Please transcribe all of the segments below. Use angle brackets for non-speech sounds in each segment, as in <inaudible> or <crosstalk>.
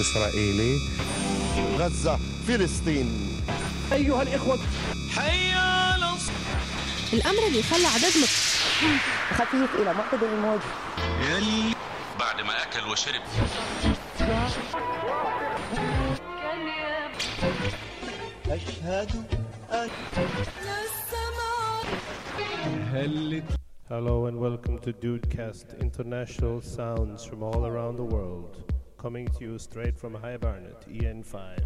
إسرائيلي. غزة فلسطين. أيها الإخوة. حي على الأمر اللي خلى عدد مت... خفيف إلى معتدل الموج يلي بعد ما أكل وشرب. أشهد أن Hello and welcome to Dudecast, international sounds from all around the world, coming to you straight from High Barnet, EN5.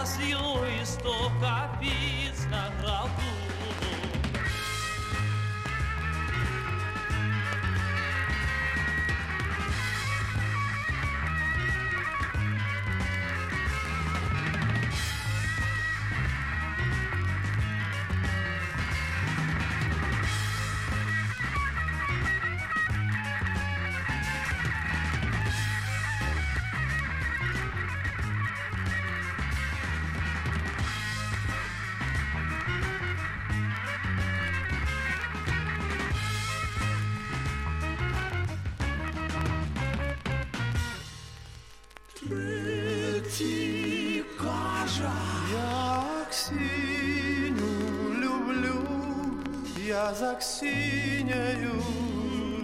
razioi sto capisca К синею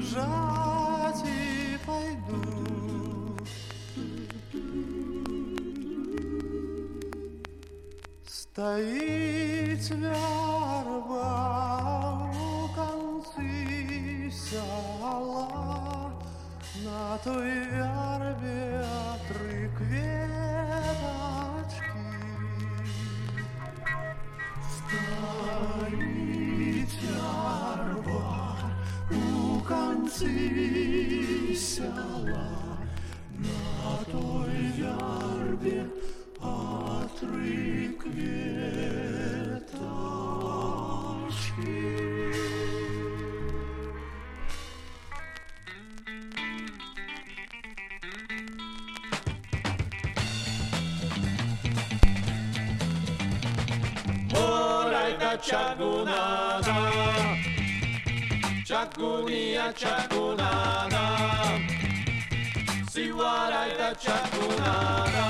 жать и пойду. Стоит çakunada Çakunia çakunada Sivarayda çakunada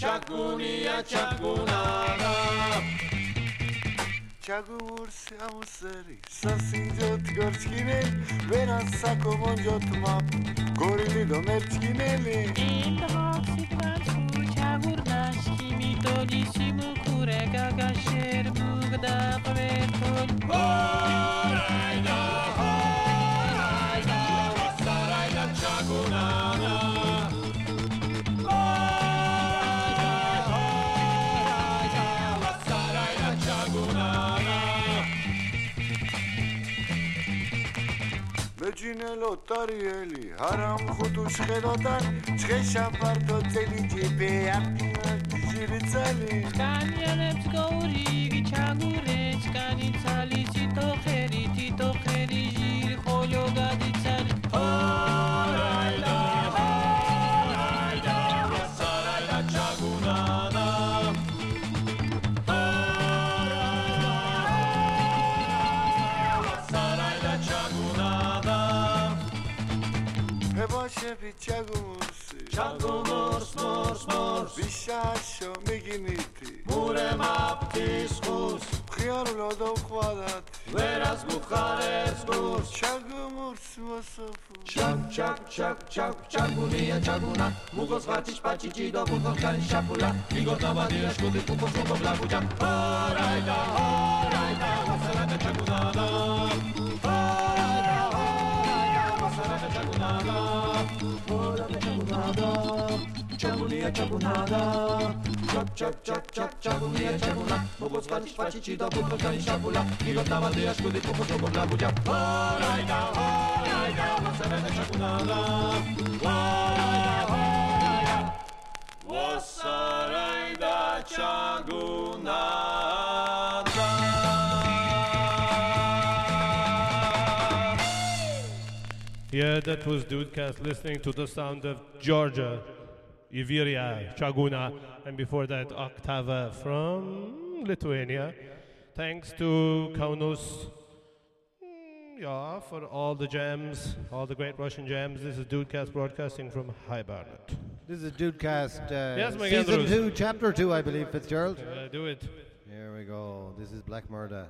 Çakunia çakunada Чагуурсиам сари сасинҷот горчкинел веран сакомонҷот мап горили домерчкинели инҳо сидван чагур нашки митонис ملو تاری الی هرام خودش خدادر چه شب بر تو جی بیا پیش جی بیتالی دانیال ابتدو ჩაგუმურსი ჩაგუმურს მურს მურს ვიშაშო მიგინითი მურემა ფთისხურს მხიარულო დავხვადათ ვერას გუხარებს გურს. ჩაგუმურს მოსოფო. ჩაგ ჩაგ ჩაგ ჩაგ ჩაგუნია ჩაგუნა. მუგოს ხარჩი პაჩიჭი და მუგოს ხარი შაპულა მიგორდავადია შკუდი კუპოს მოგობლაგუჯა ჰორაიდა ჰორაიდა ვასალადა ჩაგუნა Čagunija čagunada Čak, čak, čak, čak, čagunija čaguna Mugos vačić pačići do burgos kan šapula Igor da vadija škudi pupo šupo blaguđa Orajda, orajda, vasarajda čagunada Orajda, orajda Vasarajda čagunada Yeah, that was DOODcast listening to the sound of Georgia, Iveriya, Chaguna, and before that, Oktava from Lithuania. Thanks to Kaunos, mm, yeah, for all the gems, all the great Russian gems. This is DOODcast broadcasting from High Barnet. This is DOODcast, uh, Yes, season Andrews. two, chapter two, I believe, Fitzgerald. Uh, do it. Here we go. This is Black Merda.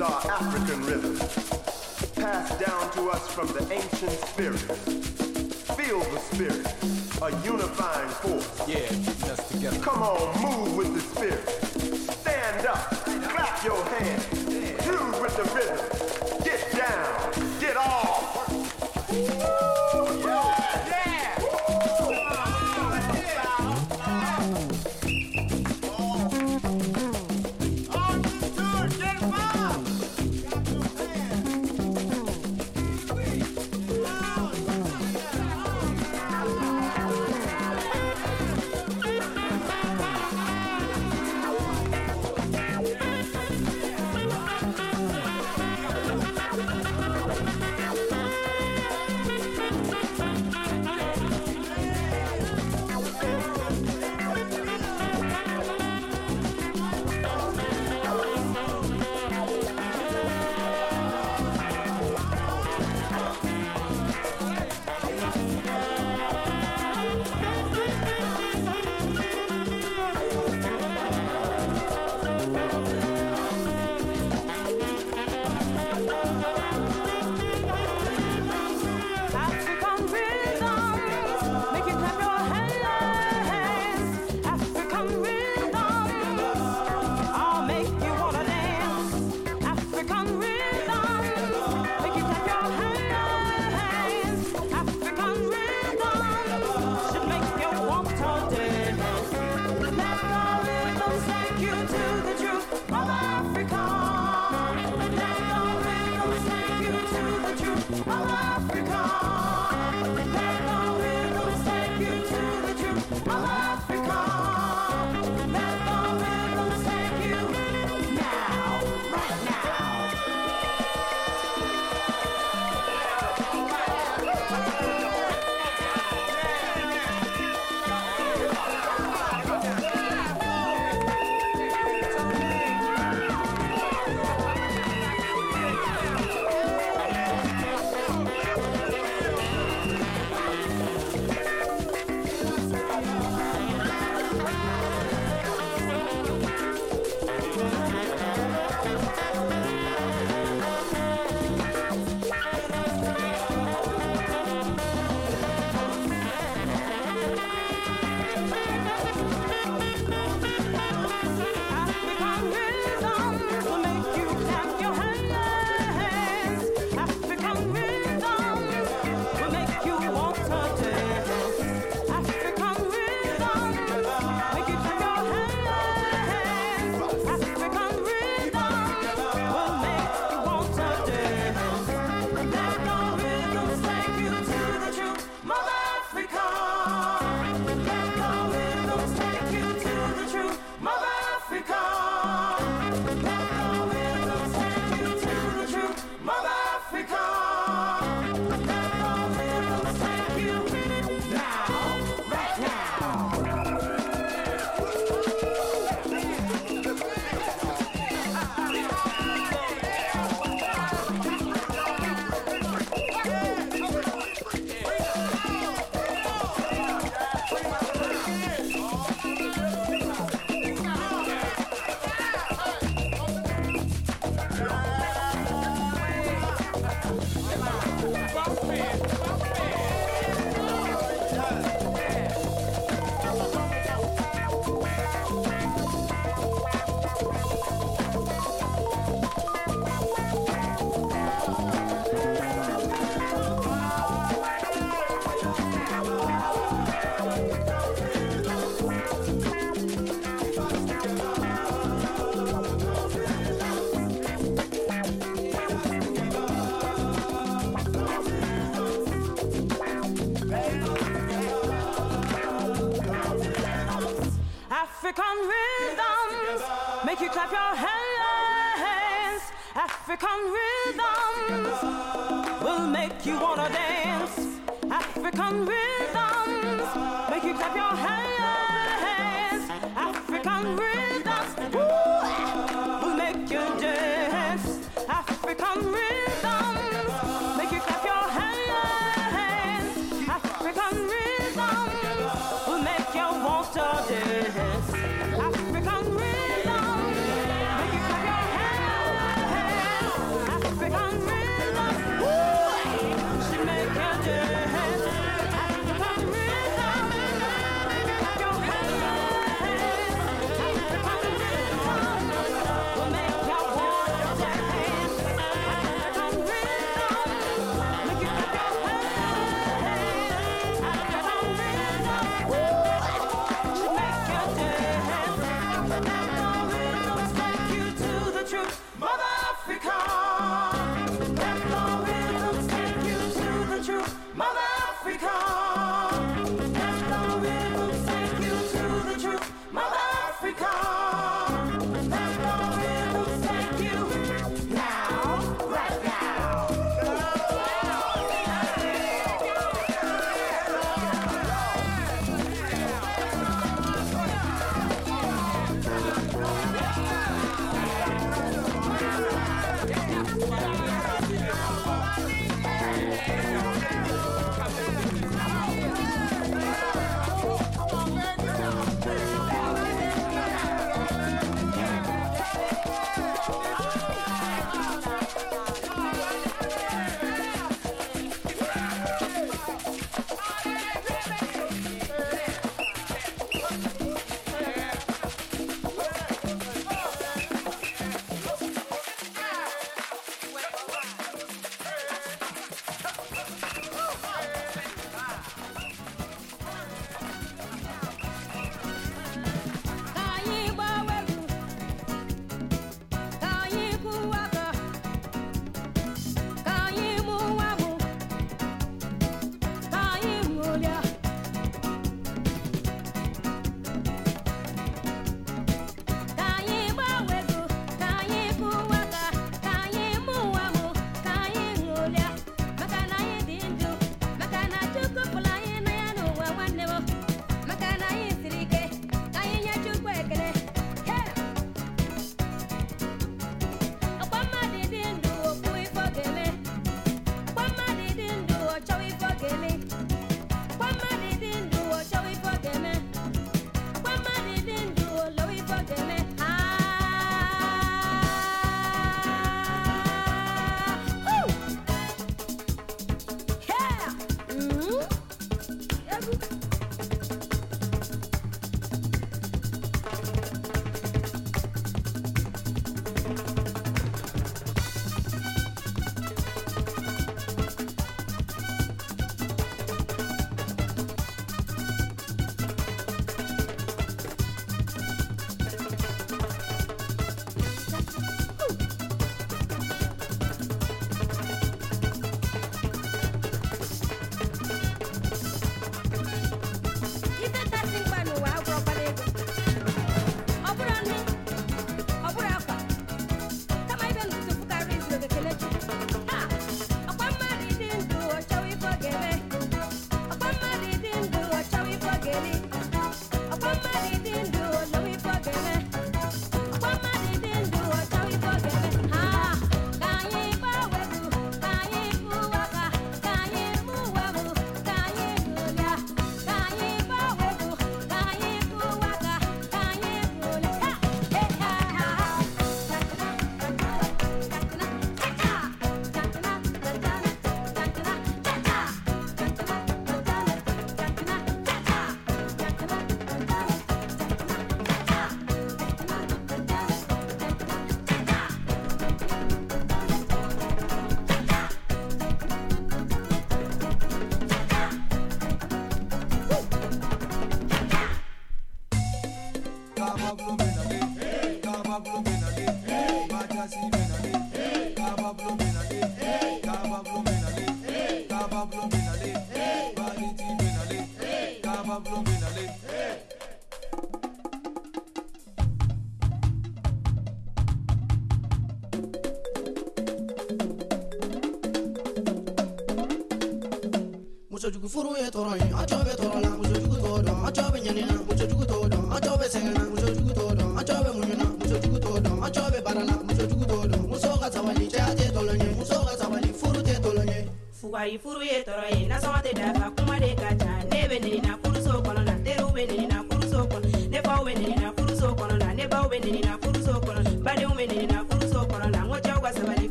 our African rhythm, passed down to us from the ancient spirits. Feel the spirit, a unifying force. Yeah, us together. Come on, move with the spirit. Stand up, clap your hands.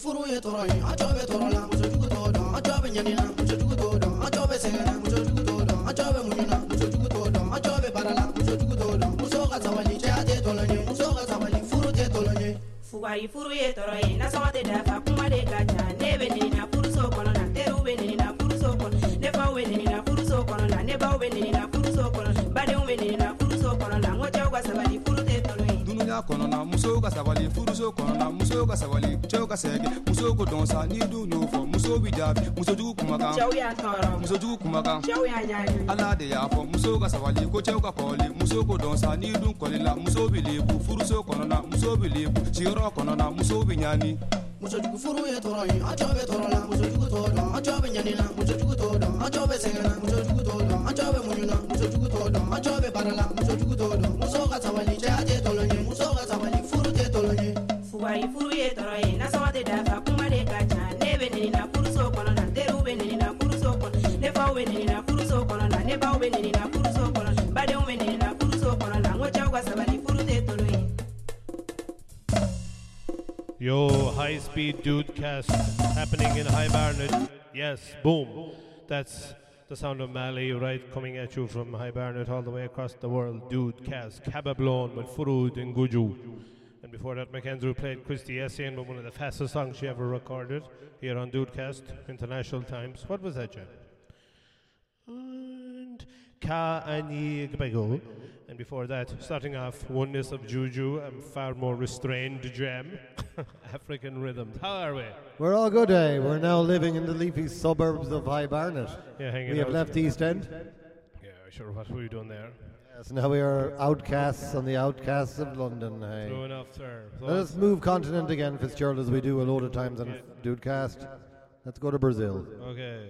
Furu ye tɔɔrɔ ye a cɔ bɛ tɔɔrɔ la muso jugu t'o dɔn a cɔ bɛ ɲanina muso jugu t'o dɔn a cɔ bɛ sɛgɛnna muso jugu t'o dɔn a cɔ bɛ muɲuna muso jugu t'o dɔn a cɔ bɛ baara la muso jugu t'o dɔn muso ka sabali cɛya tɛ tɔlɔ ye muso ka sabali furu tɛ tɔlɔ ye. Fugari furu ye tɔɔrɔ ye nasɔngɔ tɛ dafa kuma de ka ca. Ne bɛ nenina furuso kɔnɔ la teriw bɛ nenina furuso kɔnɔ. Ne faw bɛ nenina furuso kɔnɔ la ne baw bɛ nenina furuso kɔnɔ. Badenw bɛ nenina furuso kɔnɔna musow ka sabali furuso kɔnɔna ah, musow ka sabali cɛw ka sɛgɛ musow ko dɔn sa n'i dun y'o fɔ musow bi jaabi muso jugu kumakan cɛw y'a tɔɔrɔ muso jugu kumakan cɛw y'a ɲaani ala de y'a fɔ musow ka sabali ko cɛw ka kɔli musow ko dɔn sa n'i dun kɔli la musow bi lebu furuso kɔnɔna musow bi lebu sigiyɔrɔ kɔnɔna musow bi ɲaani muso jugu furu ye tɔɔrɔ ye a cɔ bɛ tɔɔrɔ la muso jugu t'o dɔn a cɔ bɛ ɲanina muso jugu t'o dɔn a cɔ bɛ sɛgɛnna muso jugu high speed DOODcast happening in High Barnet. Yes, boom. That's the sound of Mali right coming at you from High Barnet all the way across the world. Dude cast Kaba Blon with Furud and Guju. And before that, McAndrew played Christy Essien with one of the fastest songs she ever recorded here on DOODcast, International Times. What was that, Jen? And Ka Ani Gbego. Before that, starting off, Oneness of Juju and far more restrained jam, <laughs> African rhythms. How are we? We're all good, eh? We're now living in the leafy suburbs of High Barnet. Yeah, hanging we have out. left East End. Yeah, sure. What were you doing there? Yes, now we are outcasts on the outcasts of London. Hey. True enough, sir. Let us move continent again, Fitzgerald, as we do a load of times on DOODcast. Let's go to Brazil. Okay.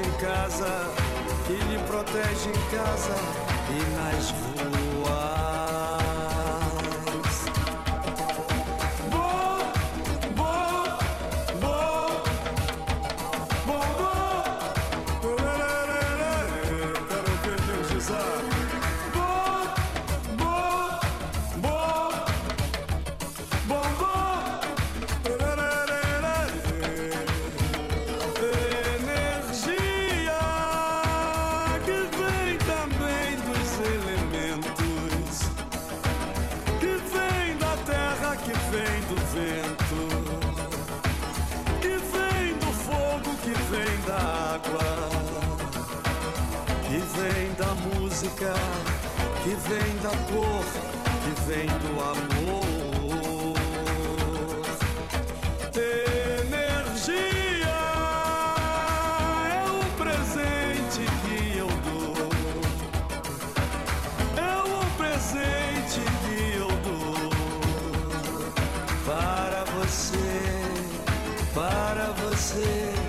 protege em casa, que lhe protege em casa e nas ruas. música que vem da cor, que vem do amor. Energia é o presente que eu dou. É o presente que eu dou para você, para você.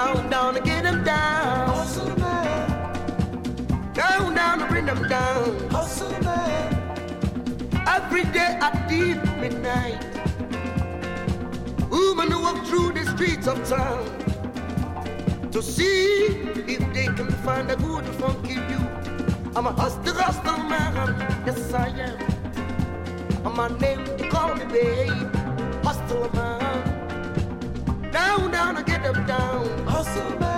Down, down to get them down. Hustle man. Down, down to bring them down. Hustle man. Every day at deep midnight. Women walk through the streets of town to see if they can find a good funky view. I'm a hustler, hustler man. Yes, I am. And my name, they call me babe. Hustler man down, I get up down. Awesome.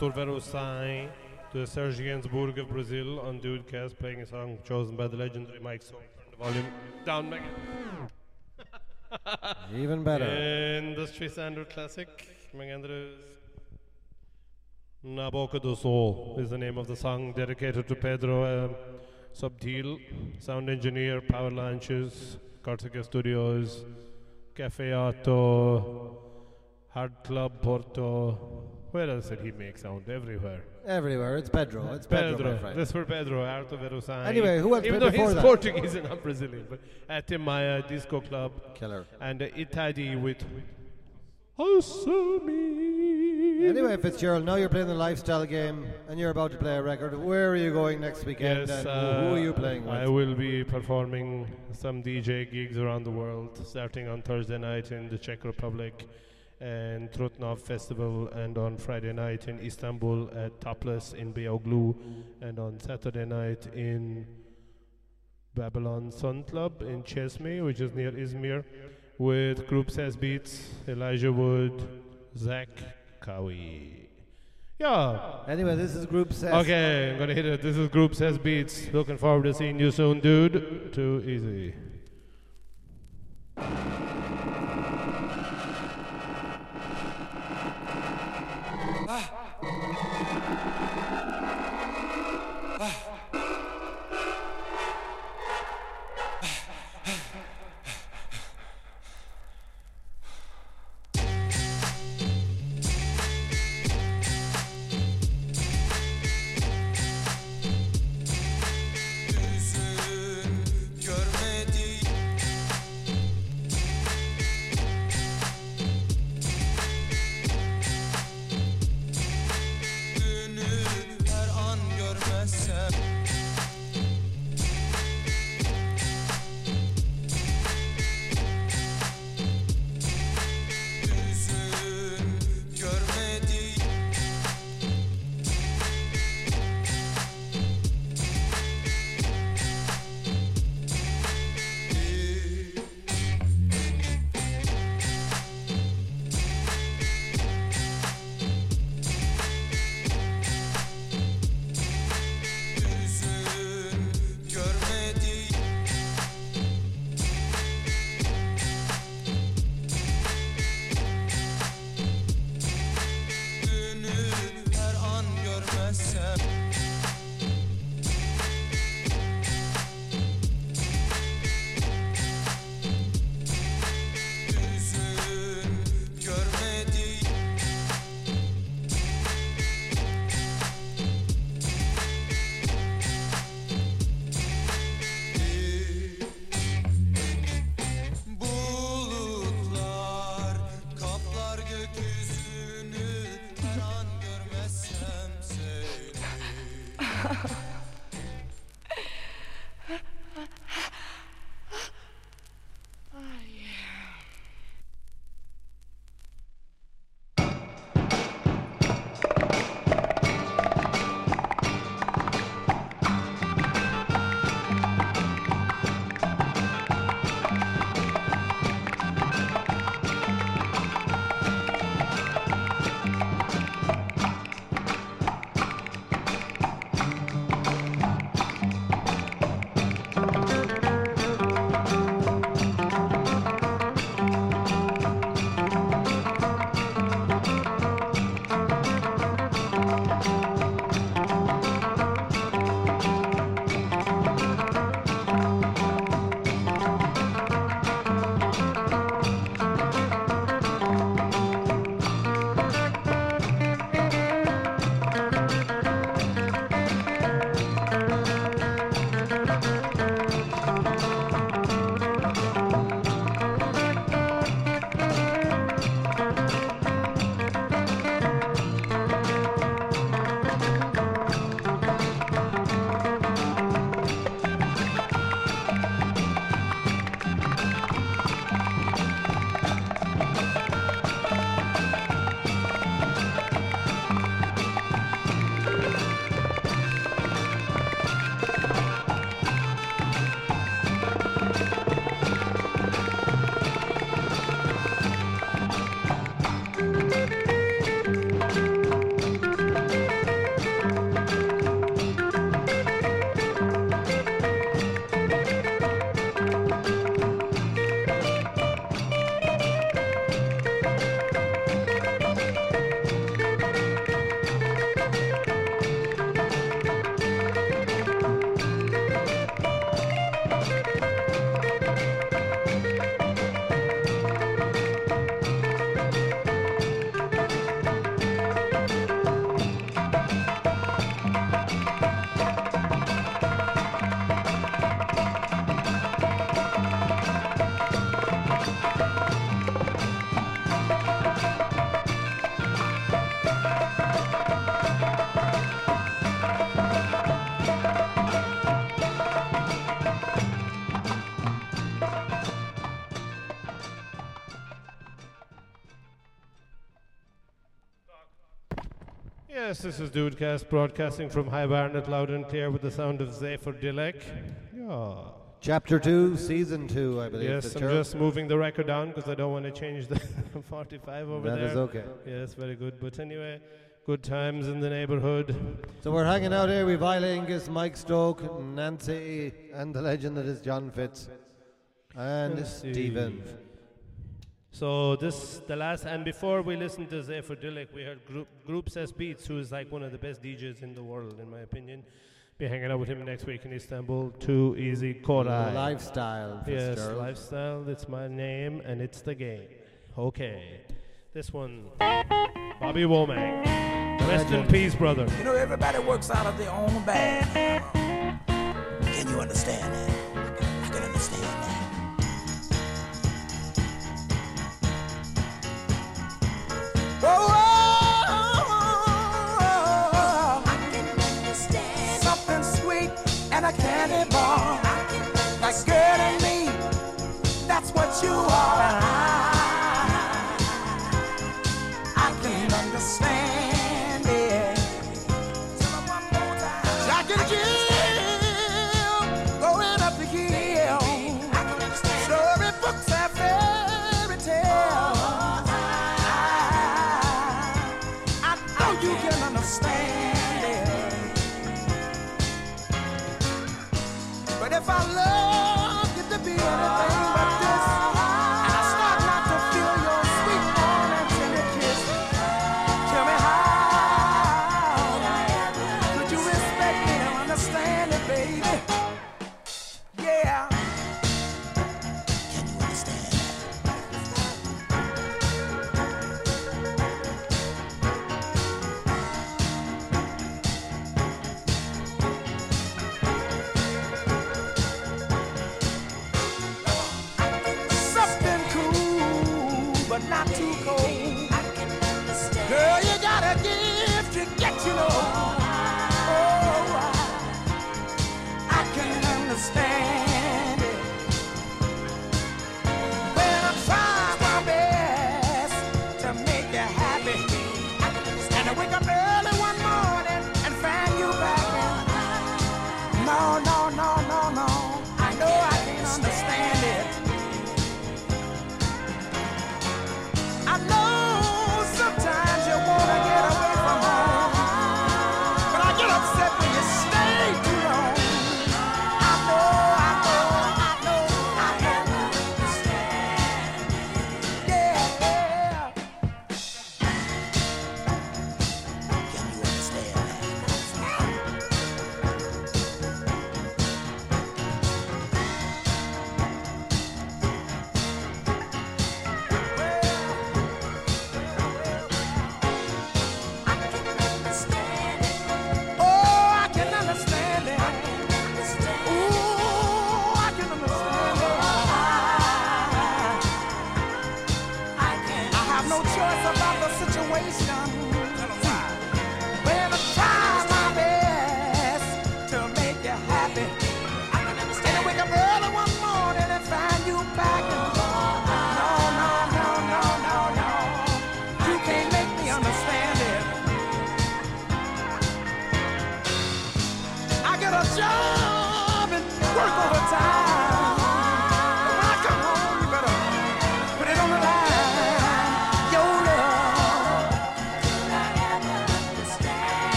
Arthur Verocai, to Serge Gainsbourg of Brazil on DOODcast, playing a song chosen by the legendary Mike So. Turn the volume down, Megan. <laughs> Even better. Industry standard classic, Megandrus. Na Boca do Sol is the name of the song dedicated to Pedro um, Subtil, sound engineer, Power Lunches, Corsica Studios, Cafe Oto, Hard Club Porto. Where else did he make sound? Everywhere. Everywhere. It's Pedro. It's Pedro, Pedro. my friend. This for Pedro, Arto Verocai. Anyway, who else Even though he's that? Portuguese and not Brazilian. But at Tim Maia Disco Club. Killer. And uh, Itadi with Anyway, Fitzgerald, now you're playing the lifestyle game and you're about to play a record. Where are you going next weekend Yes, uh, who are you playing with? I will be performing some DJ gigs around the world, starting on Thursday night in the Czech Republic and Trutnov Festival, and on Friday night in Istanbul at Topless in Beyoğlu, and on Saturday night in Babylon Sun Club in Chesme, which is near Izmir, with Grup Ses Beats, Elijah Wood, Zach Cowie. Yeah. Anyway, this is Grup Ses. Okay, I'm gonna hit it. This is Grup Ses Beats. Looking forward to seeing you soon, dude. Too easy. Yes, this is DOODcast broadcasting from High Barnet loud and clear with the sound of Zafer Dilek. Yeah. Chapter 2, Season 2, I believe. Yes, I'm Fitzgerald. just moving the record down because I don't want to change the <laughs> 45 over That That is okay. Yes, very good. But anyway, good times in the neighbourhood. So we're hanging out here with Vile Angus, Mike Stoke, Nancy, and the legend that is John Fitz. And. Stephen. So this the last and before we listened to Zafer Dilek, we heard Group Grup Ses Beats, who is like one of the best DJs in the world, in my opinion. Be hanging out with him next week in Istanbul. Too easy, Koray. Lifestyle, Yes, Fitzgerald. lifestyle. It's my name and it's the game. Okay, this one, Bobby Womack. Rest in peace, brother. You know, everybody works out of their own bag. Can you understand that? And a candy girl and me, that's what you are.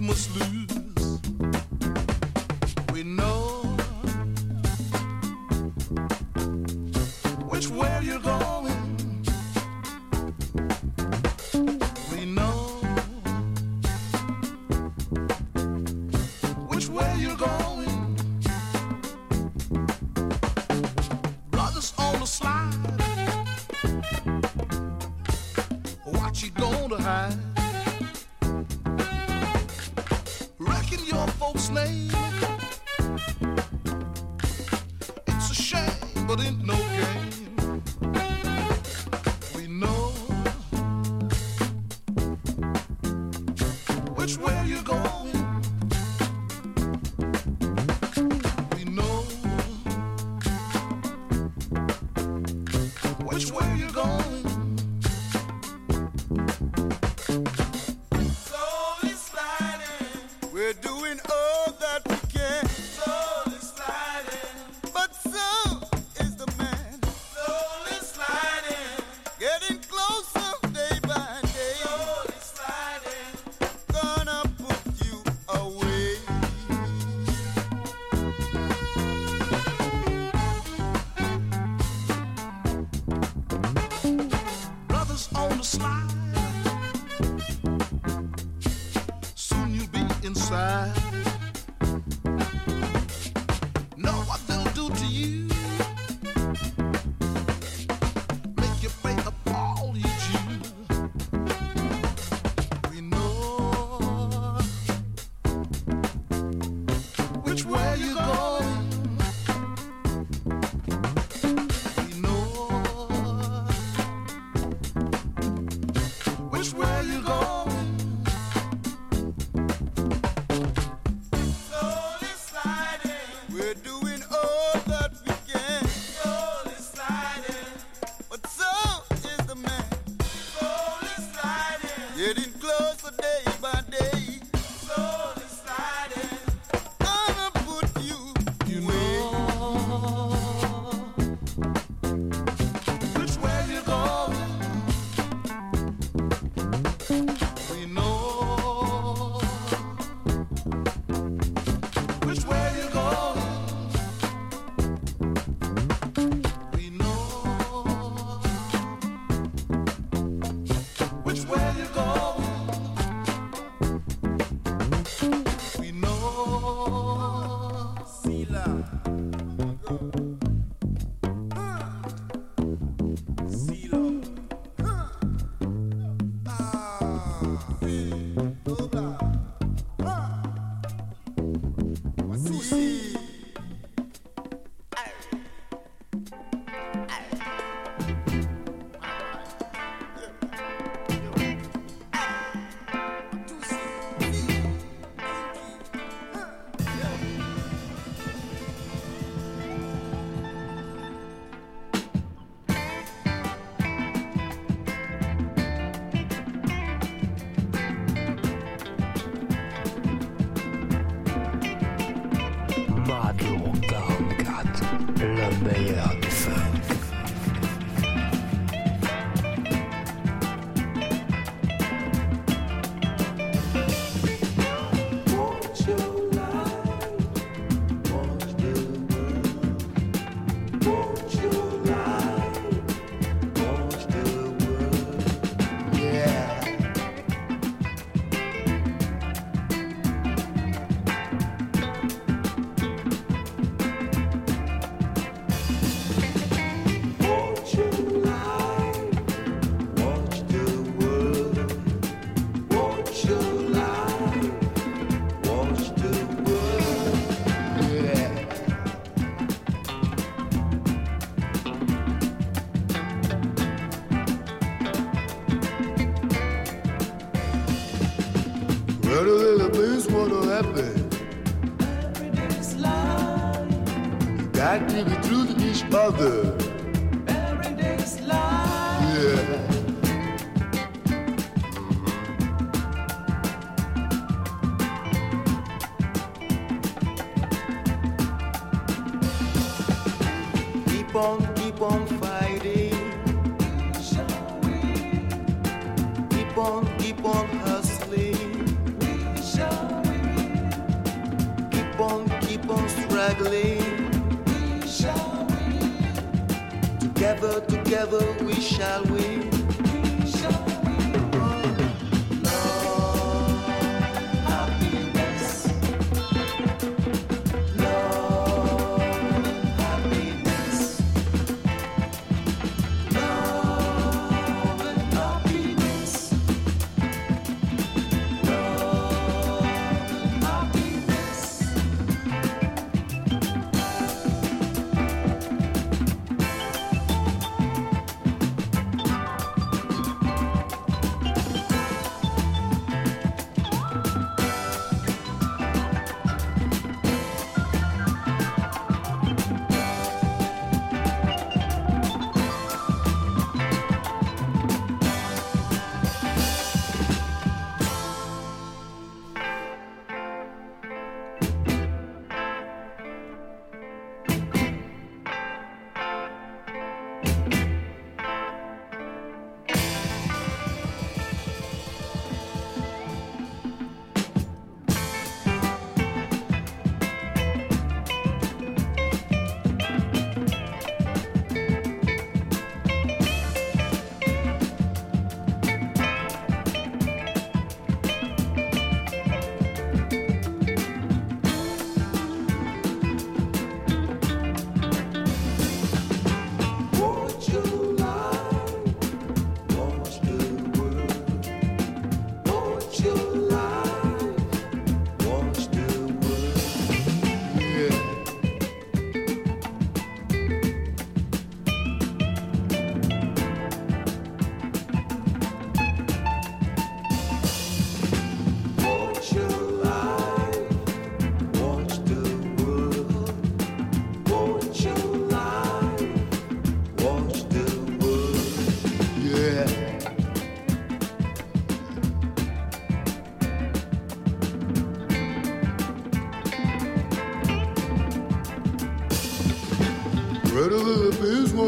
You must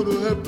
gonna happen.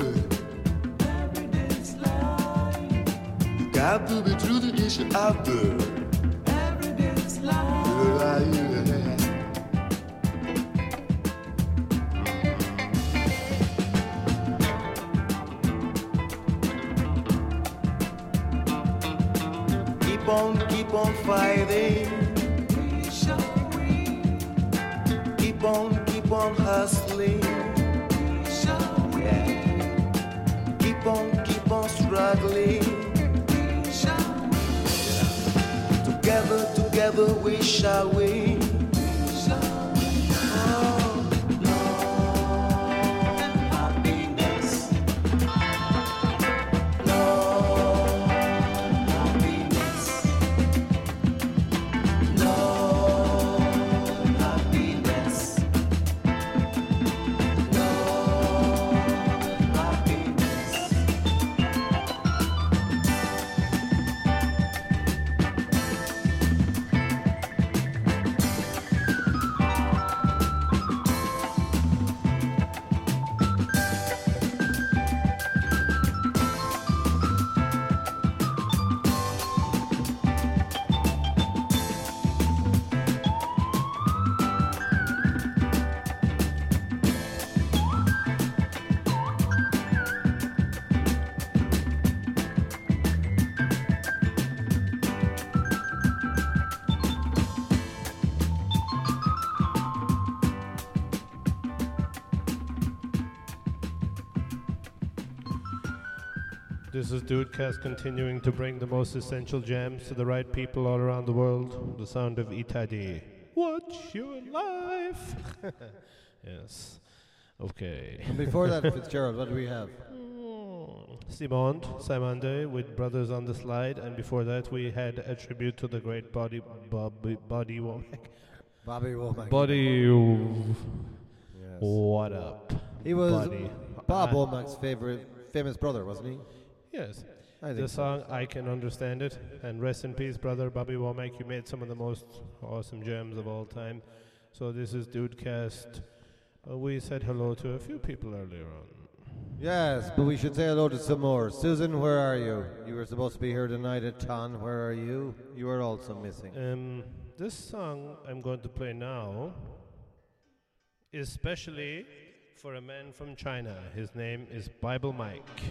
Is DOODcast continuing to bring the most essential gems to the right people all around the world. The sound of Itadi. Watch your life. <laughs> yes. Okay. And before that, Fitzgerald, what do we have? Simond, Cymande with Brothers on the Slide, and before that we had a tribute to the great body Bobby Body Womack. Bobby Womack. Body. Yes. What up? He was Buddy. Bob Womack's favorite, famous brother, wasn't he? Yes. I think the so. song I Can Understand It. And rest in peace, brother Bobby Womack. You made some of the most awesome gems of all time. So this is DOODcast Uh, we said hello to a few people earlier on. Yes, but we should say hello to some more. Susan, where are you? You were supposed to be here tonight at Ton. Where are you? You are also missing. Um, this song I'm going to play now is specially for a man from China. His name is Bible Mike.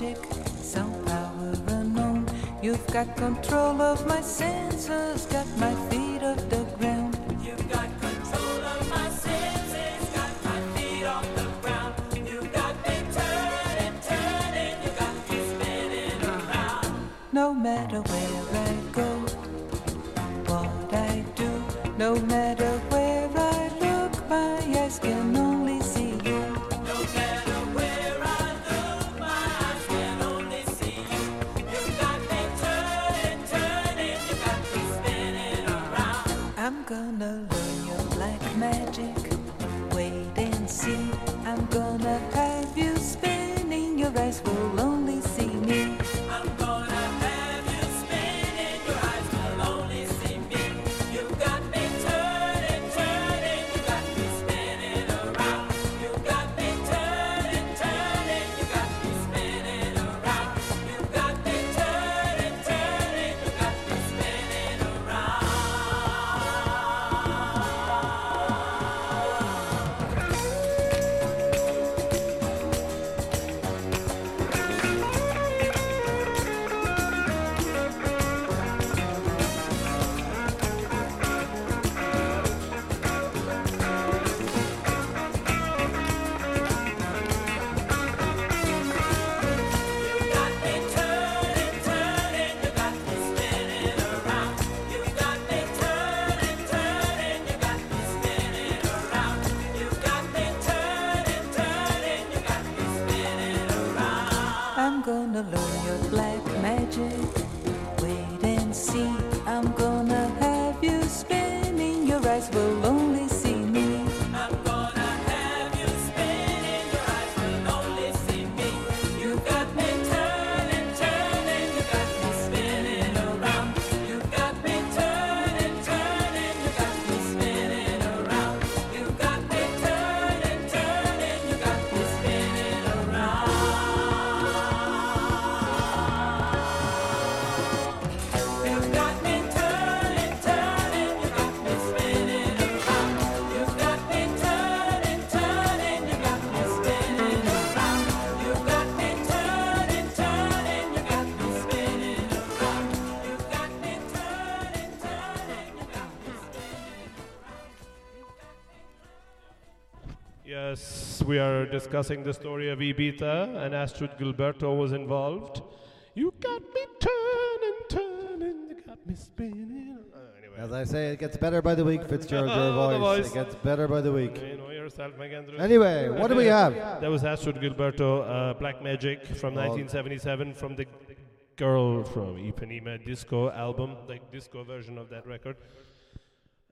Magic, some power unknown. You've got control of my senses, got my are discussing the story of Ibiza, and Astrud Gilberto was involved. You got me turning, turning, you got me spinning. Uh, anyway. As I say, it gets better by the week, Fitzgerald, your <laughs> voice. voice. It gets better by the week. You know yourself, Anyway, what do we have? That was Astrud Gilberto, uh, Black Magic from 1977, from the girl from Ipanema disco album, like disco version of that record.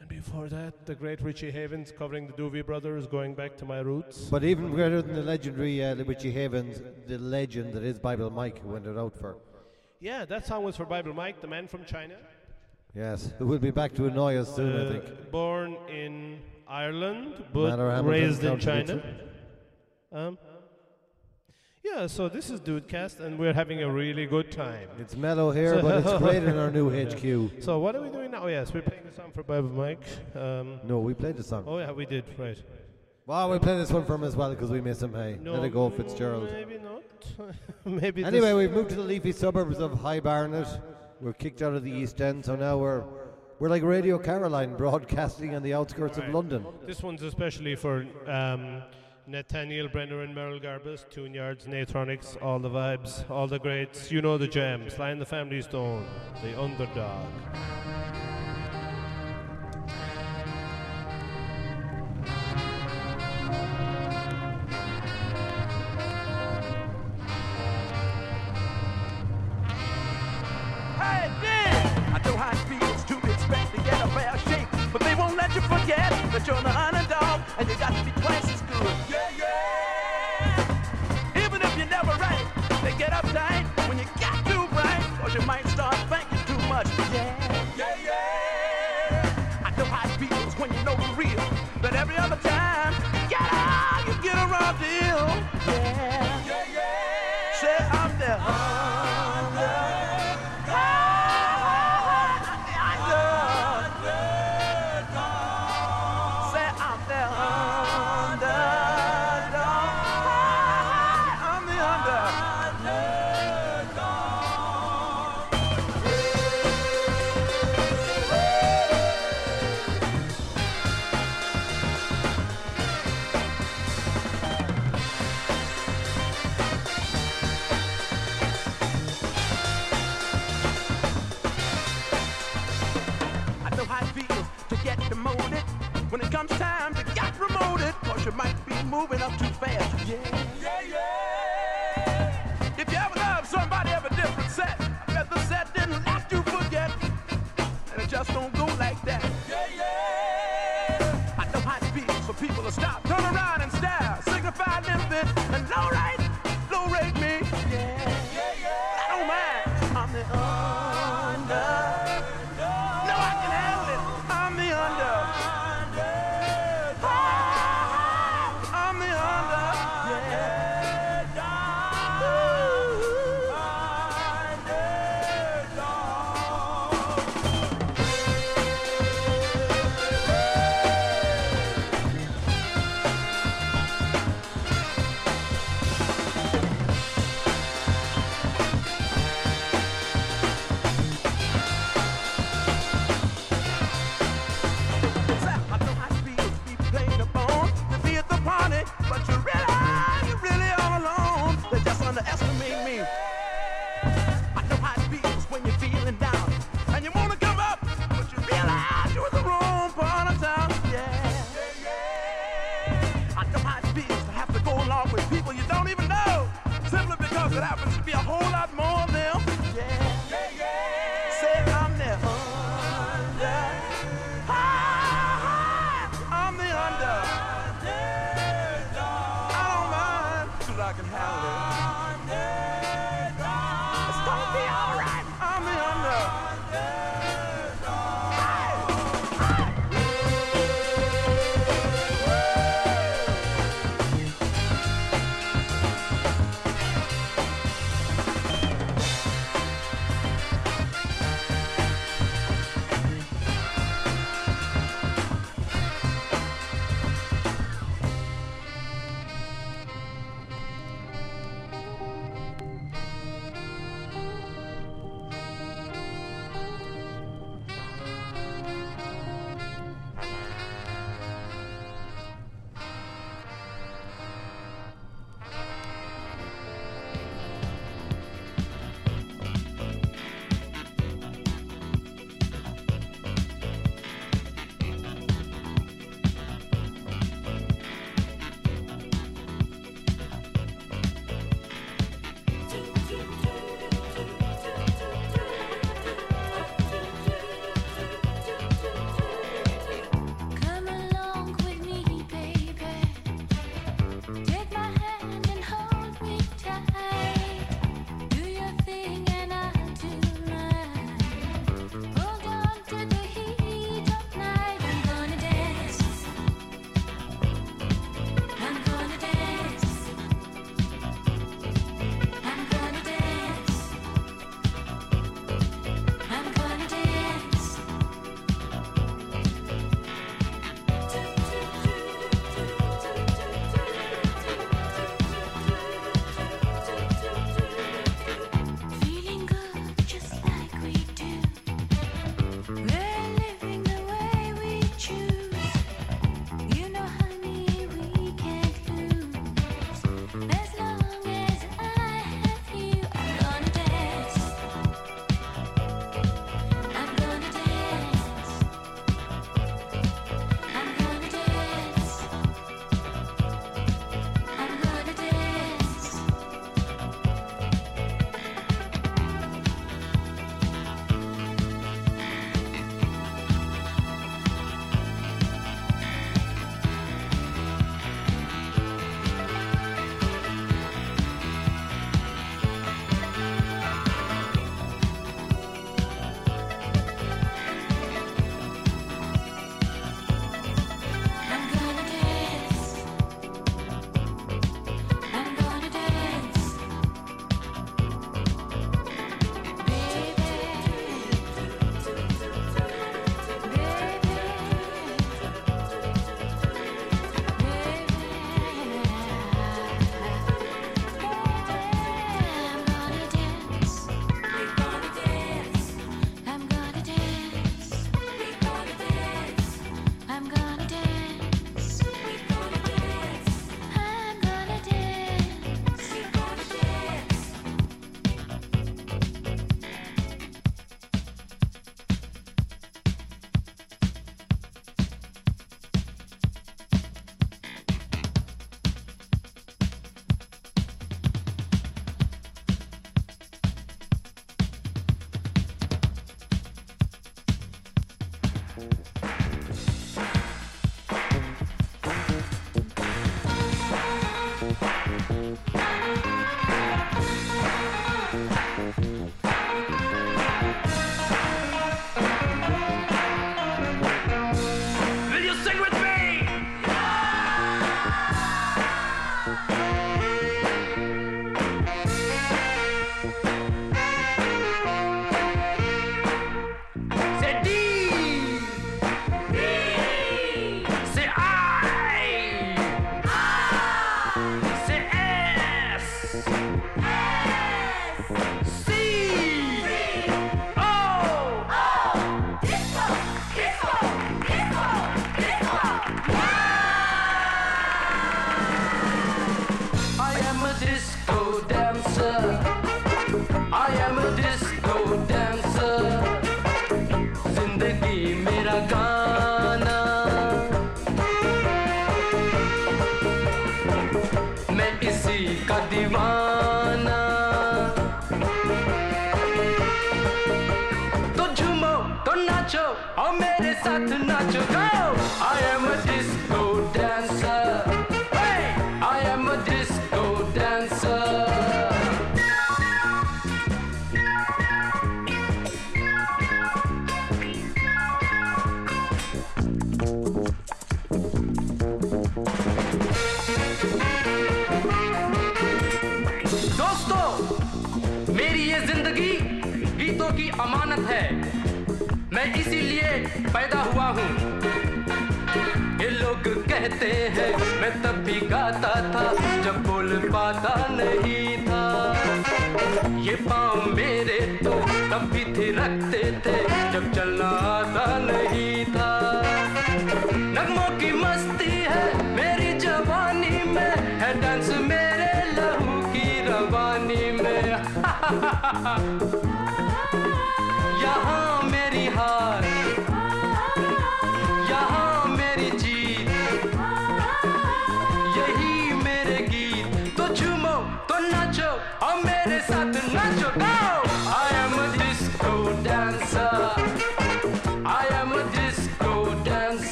And before that, the great Richie Havens covering the Doobie Brothers, going back to my roots. But even greater than the legendary uh, Richie Havens, the legend that is Bible Mike, who went it out for. Yeah, that song was for Bible Mike, the man from China. Yes, who will be back to annoy us soon, I Uh, think. Born in Ireland, but raised in China. Um, yeah, so this is DOODcast, and we're having a really good time. It's mellow here, but it's <laughs> great in our new HQ. So what are we doing now? Oh, yes, we're playing a song for Bible Mike. Um, No, we played the song. oh yeah, we did. Right. Well, we'll play this one for him as well because we miss him. Hey, No, let it go, Fitzgerald. Maybe not. <laughs> maybe. Anyway, we've moved to the leafy suburbs of High Barnet. We're kicked out of the East End, so now we're we're like Radio Caroline, broadcasting on the outskirts of London. This one's especially for um, Nathaniel Brenner and Merrill Garbus, Tune Yards, Natronics, all the vibes, all the greats. You know the jam. Sly and the Family Stone, the underdog. But they won't let you forget that you're the underdog and you got to be limpid, and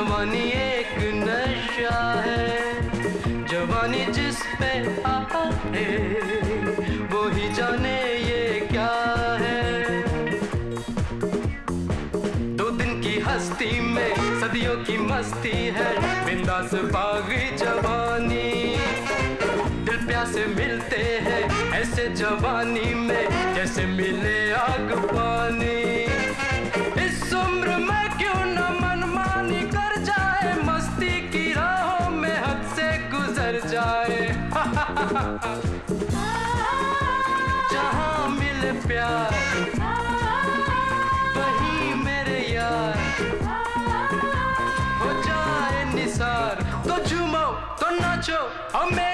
जवानी एक नशा है। जवानी जिस पे आए वो ही जाने ये क्या है। दो दिन की हस्ती में सदियों की मस्ती है, बिंदास बागी जवानी। दिल प्यासे मिलते हैं ऐसे जवानी में, जैसे मिले आग पानी। जहाँ मिले प्यार वही मेरे यार। हो जाए निसार तो झूमो तो नाचो हमें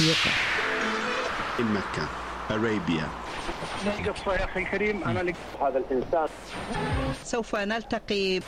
الموسيقى مكة أرابيا لا يا أخي الكريم أنا لك هذا الإنسان سوف نلتقي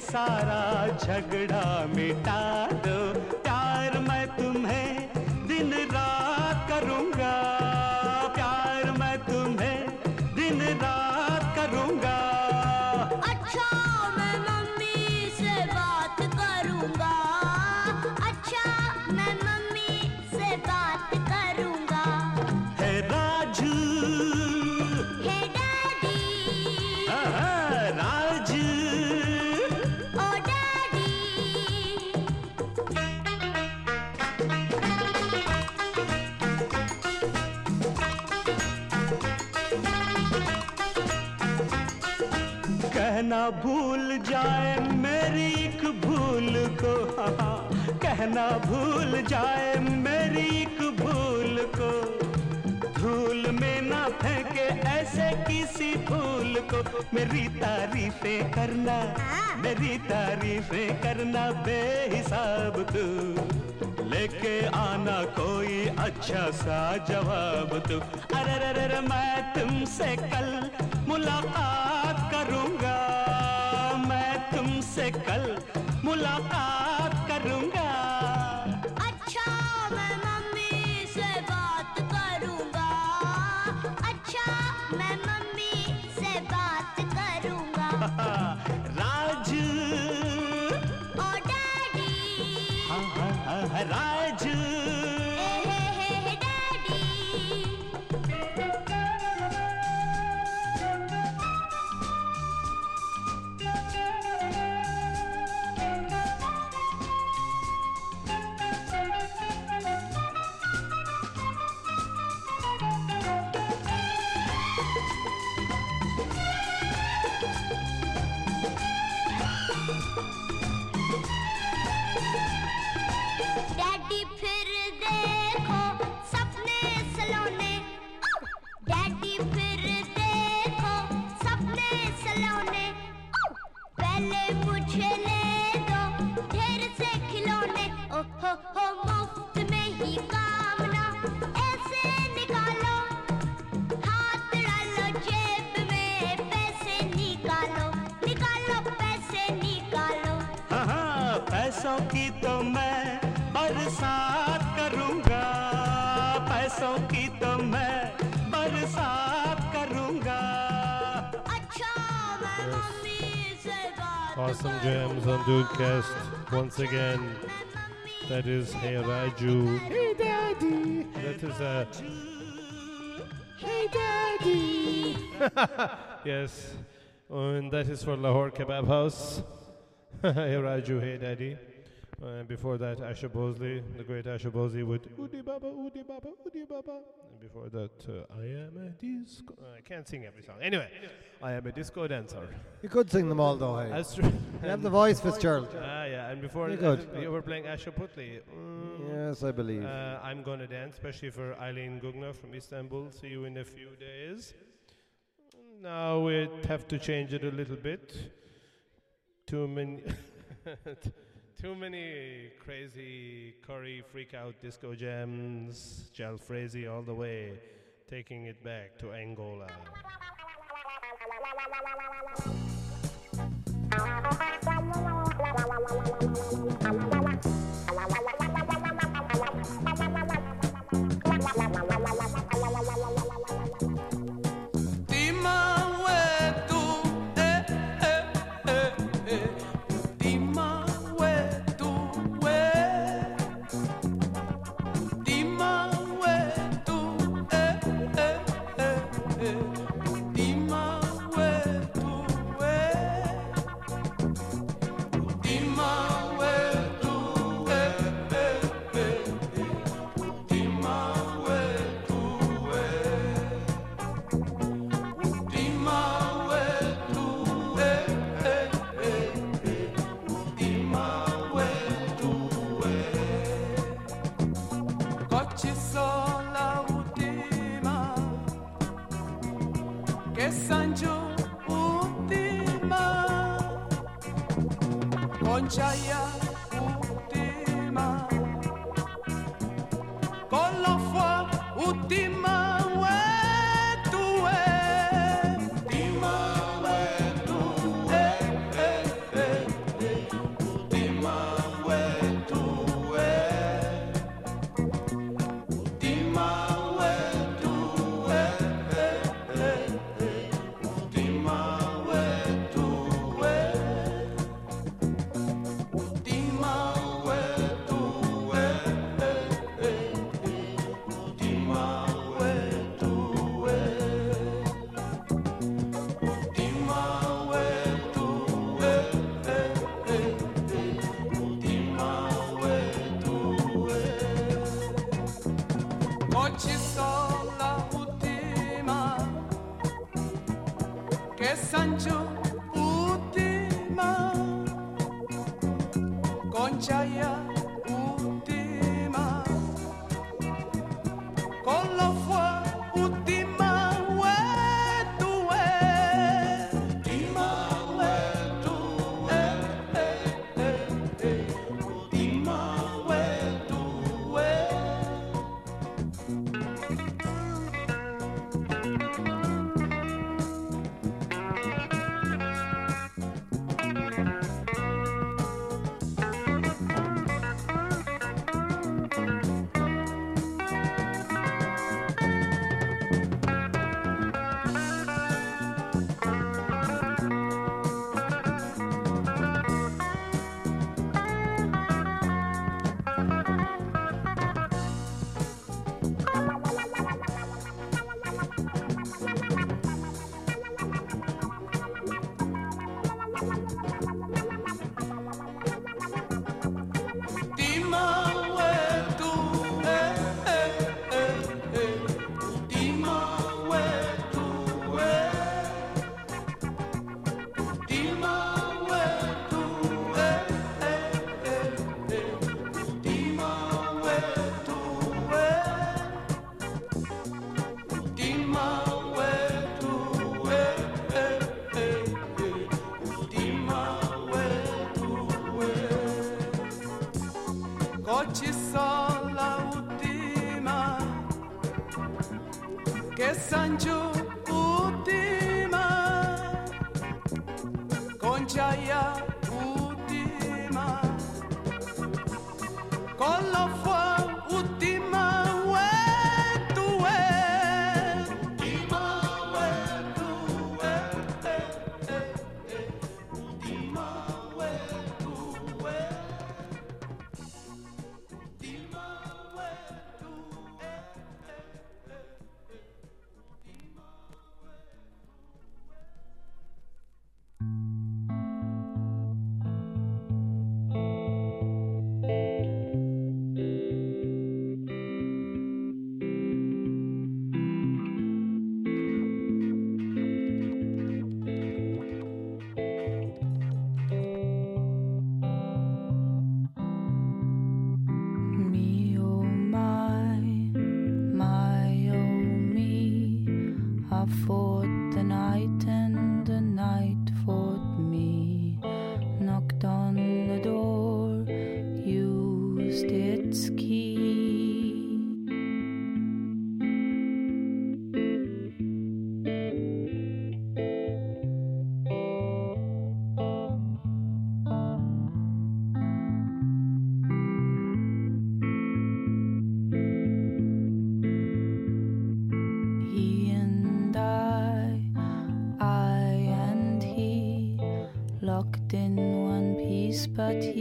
सारा झगड़ा मिटा अच्छा सा जवाब तू अरे अरे मैं तुमसे कल मुलाकात करूँगा। मैं तुमसे कल मुलाकात करूँगा। अच्छा मैं मम्मी से बात करूँगा। अच्छा मैं मम्मी से बात करूँगा। <laughs> राजू। ओ डैडी। हाँ, हाँ, हाँ, हाँ, Raju. DOODcast once again. That is Hey Raju. Hey Daddy. That is a. Hey Daddy. <laughs> yes. And that is for Lahore Kebab House. <laughs> hey Raju, hey Daddy. And before that, Asha Bhosle, the great Asha Bhosle with Udi Baba, Udi Baba, Udi Baba. And before that, uh, I am a disco. I can't sing every song. Anyway, I am a disco dancer. You could sing them all though, hey. That's true. You have the voice, Fitzgerald. Ah, yeah, and before You uh, could. you were playing Asha Putli. Mm, Yes, I believe. Uh, I'm gonna dance, especially for Eileen Gugna from Istanbul. See you in a few days. Now we have to change it a little bit. Too many, <laughs> <laughs> too many crazy curry freak out disco jams. Jalfrezi all the way, taking it back to Angola. <laughs> Conchaya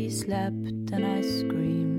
he slept and I screamed.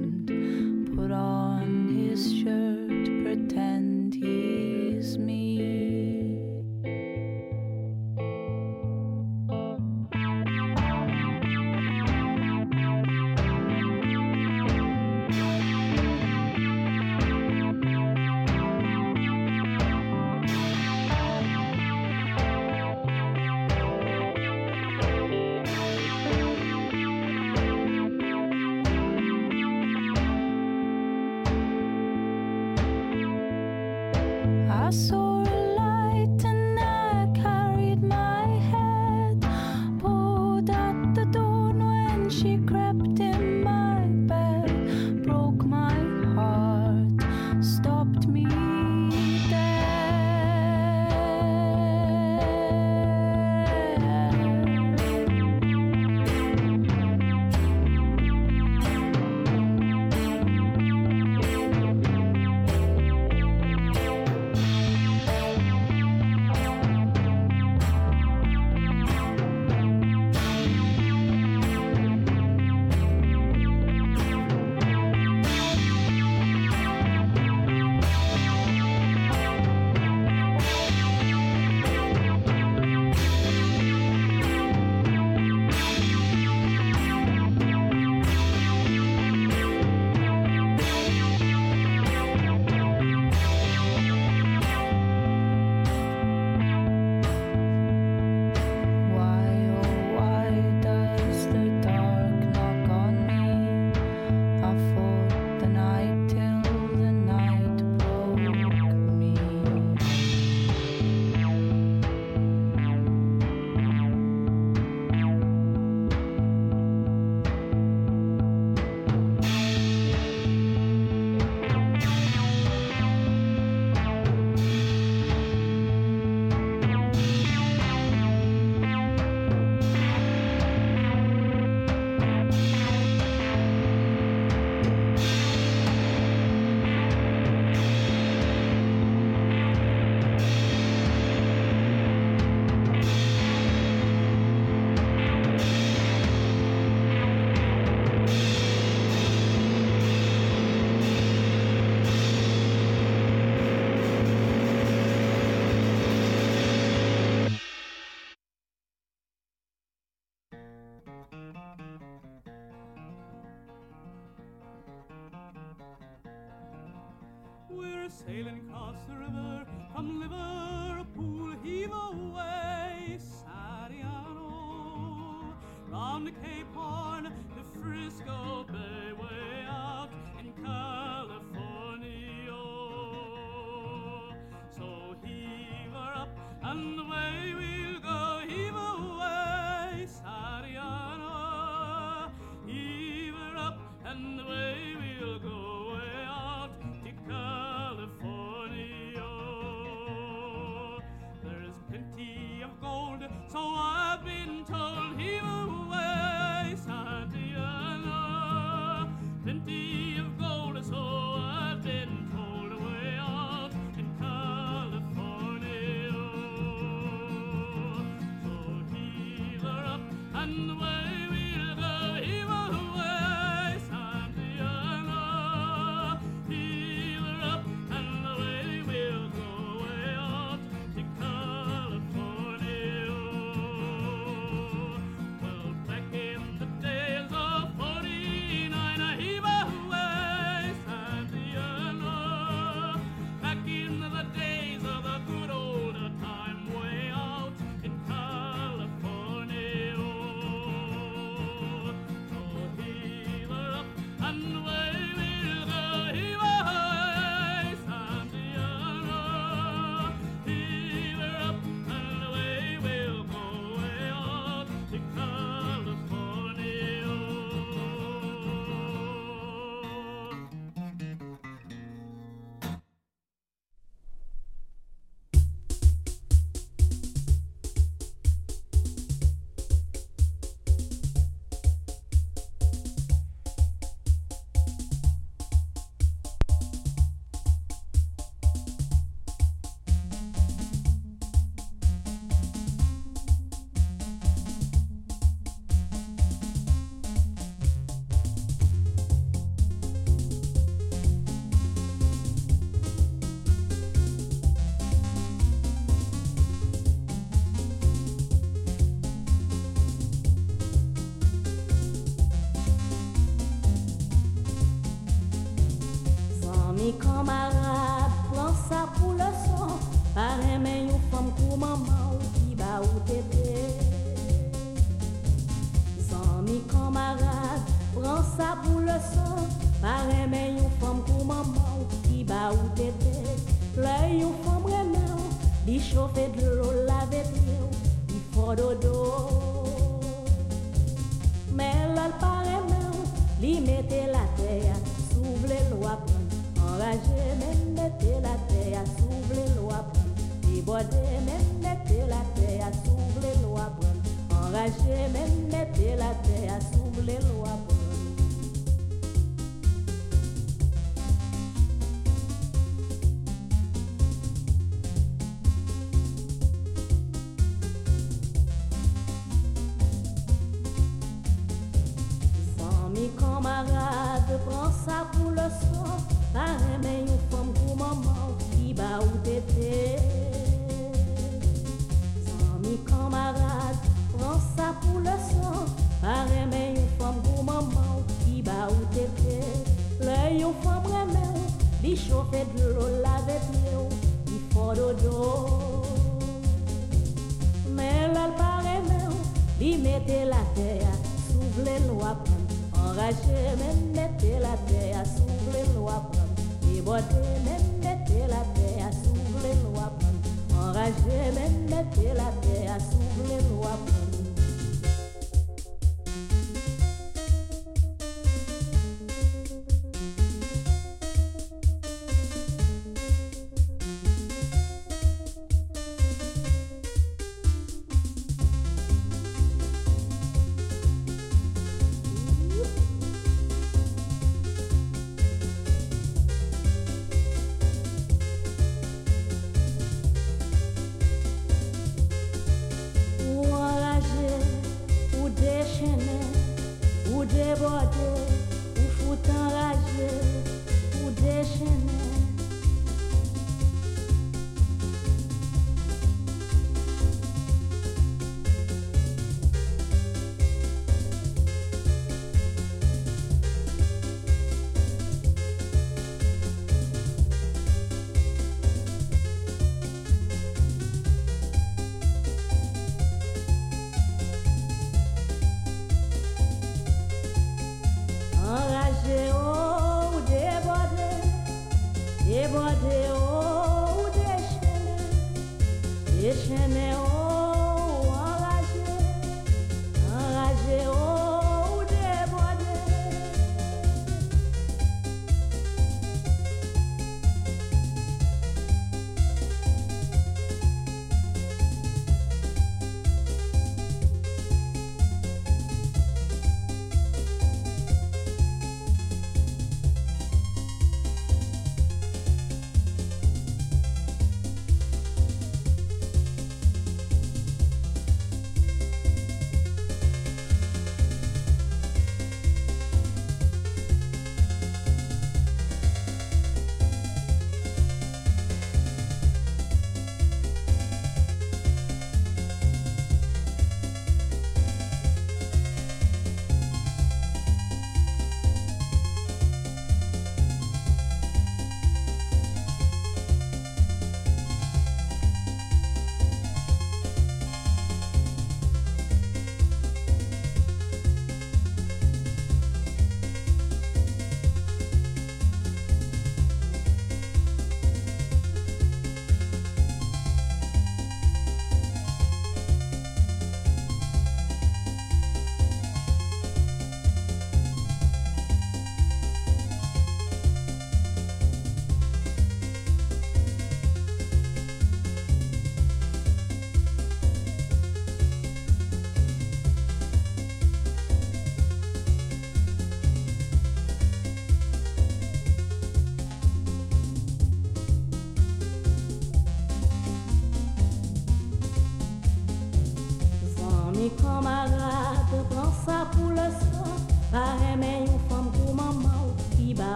Pour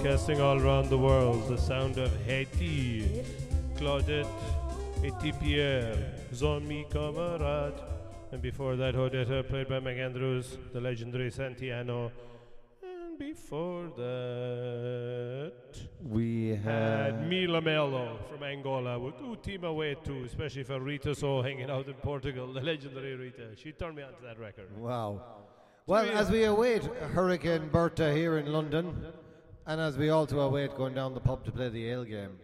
broadcasting all around the world. The sound of Haiti, Claudette, Eti Pierre, Zanmi Camarade. And before that, Oretta, played by McAndrews, the legendary Santi Anno. And before that, We had had Mila Melo from Angola with Utima Wetu, especially for Rita So hanging out in Portugal, the legendary Rita. She turned me onto that record. Wow. Well, as we await Hurricane Berta here in London, and as we also await going down the pub to play the Ale game,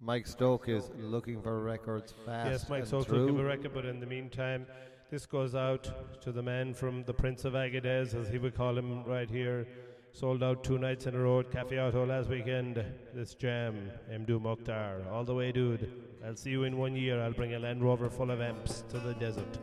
Mike Stoke is looking for records fast. Yes, also true. give a record, but in the meantime, this goes out to the man from the Prince of Agadez, as he would call him right here. Sold out two nights in a row at Cafe Oto last weekend. This jam, Mdou Moctar. All the way, dude. I'll see you in one year. I'll bring a Land Rover full of amps to the desert.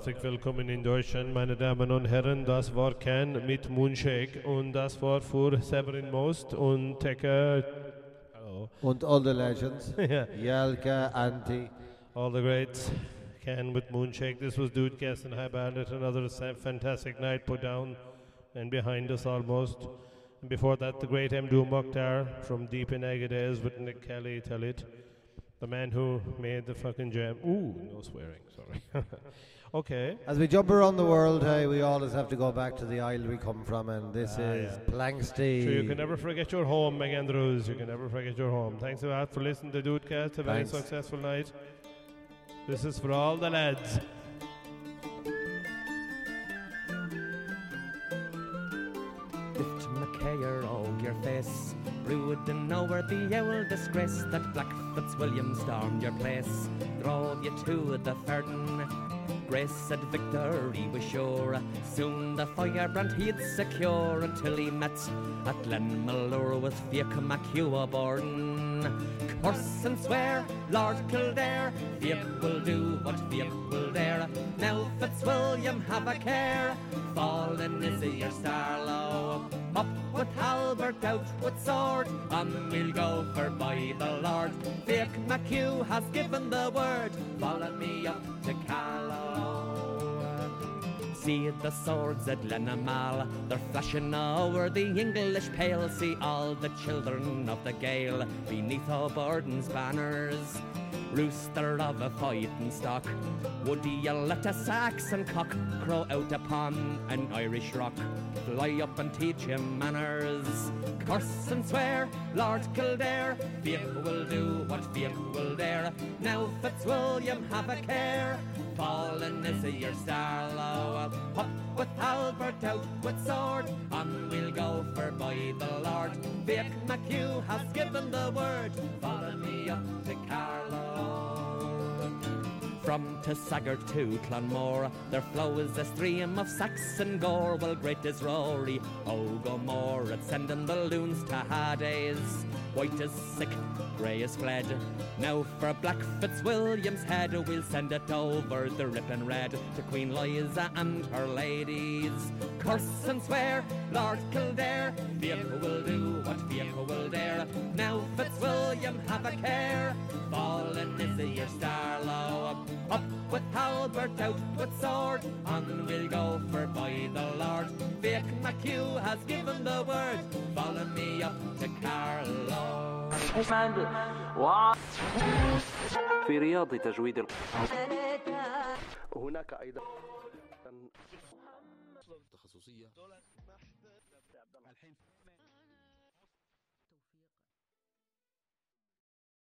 Herzlich willkommen in Deutschland, meine Damen und Herren. Das war Can mit Moonshake und das war für Severin Most und Tekka. Und all the legends. <laughs> Yeah. Yelka, Anti. All the greats. Can with Moonshake. This was DOODcast and High Bandit. Another fantastic night put down and behind us almost. And before that, the great Mdou Moctar from deep in Agadez with Nikali Talit. The man who made the fucking jam. Ooh, no swearing, sorry. <laughs> okay. As we jump around the world, hey, we always have to go back to the isle we come from, and this Ah, is yeah. Planxty. Sure, you can never forget your home, Meg Andrews. You can never forget your home. Thanks a lot for listening to DOODcast. A very successful night. This is for all the lads. Lift MacCahir over your face. Brooding over the old disgrace that Black Fitzwilliam stormed your place. Drove you to the Ferden. Grace said victory was sure. Soon the firebrand he'd secure until he met at Glenmalure with Fiach MacHugh Borden. Curse and swear, Lord Kildare, Fiach will do what Fiach will dare. Now Fitzwilliam have a care, fallen is your Starlow. Up with halbert, out with sword, and we'll go for by the Lord. Fiach MacHugh has given the word, follow me up to Carlow. See the swords at Glenmalure, they're flashing over the English pale. See all the children of the Gael beneath O'Borden's banners. Rooster of a fighting stock, would you let a Saxon cock crow out upon an Irish rock? Fly up and teach him manners. Curse and swear, Lord Kildare, Fiach will do what Fiach will dare. Now Fitzwilliam have a care, fallen is your Starlow. Oh, up with halbert, out with sword, on we'll go for by the Lord. Fiach MacHugh has given the word, follow me up to Carlow. From Tassagart to Clonmore, there flows a stream of Saxon gore. Well, great is Rory, Ogomore, at sending the loons to Hades. White is sick, grey is fled. Now for Black Fitzwilliam's head, we'll send it over the ripping red to Queen Liza and her ladies. Curse and swear, Lord Kildare, Fiach will do what Fiach will dare. Now Fitzwilliam have a care, fallen is your Starlow. Up with halbert, out with sword, on we'll go for by the Lord. Fiach MacHugh has given the word, follow me up to Carlow. في رياض تجويد هناك أيضا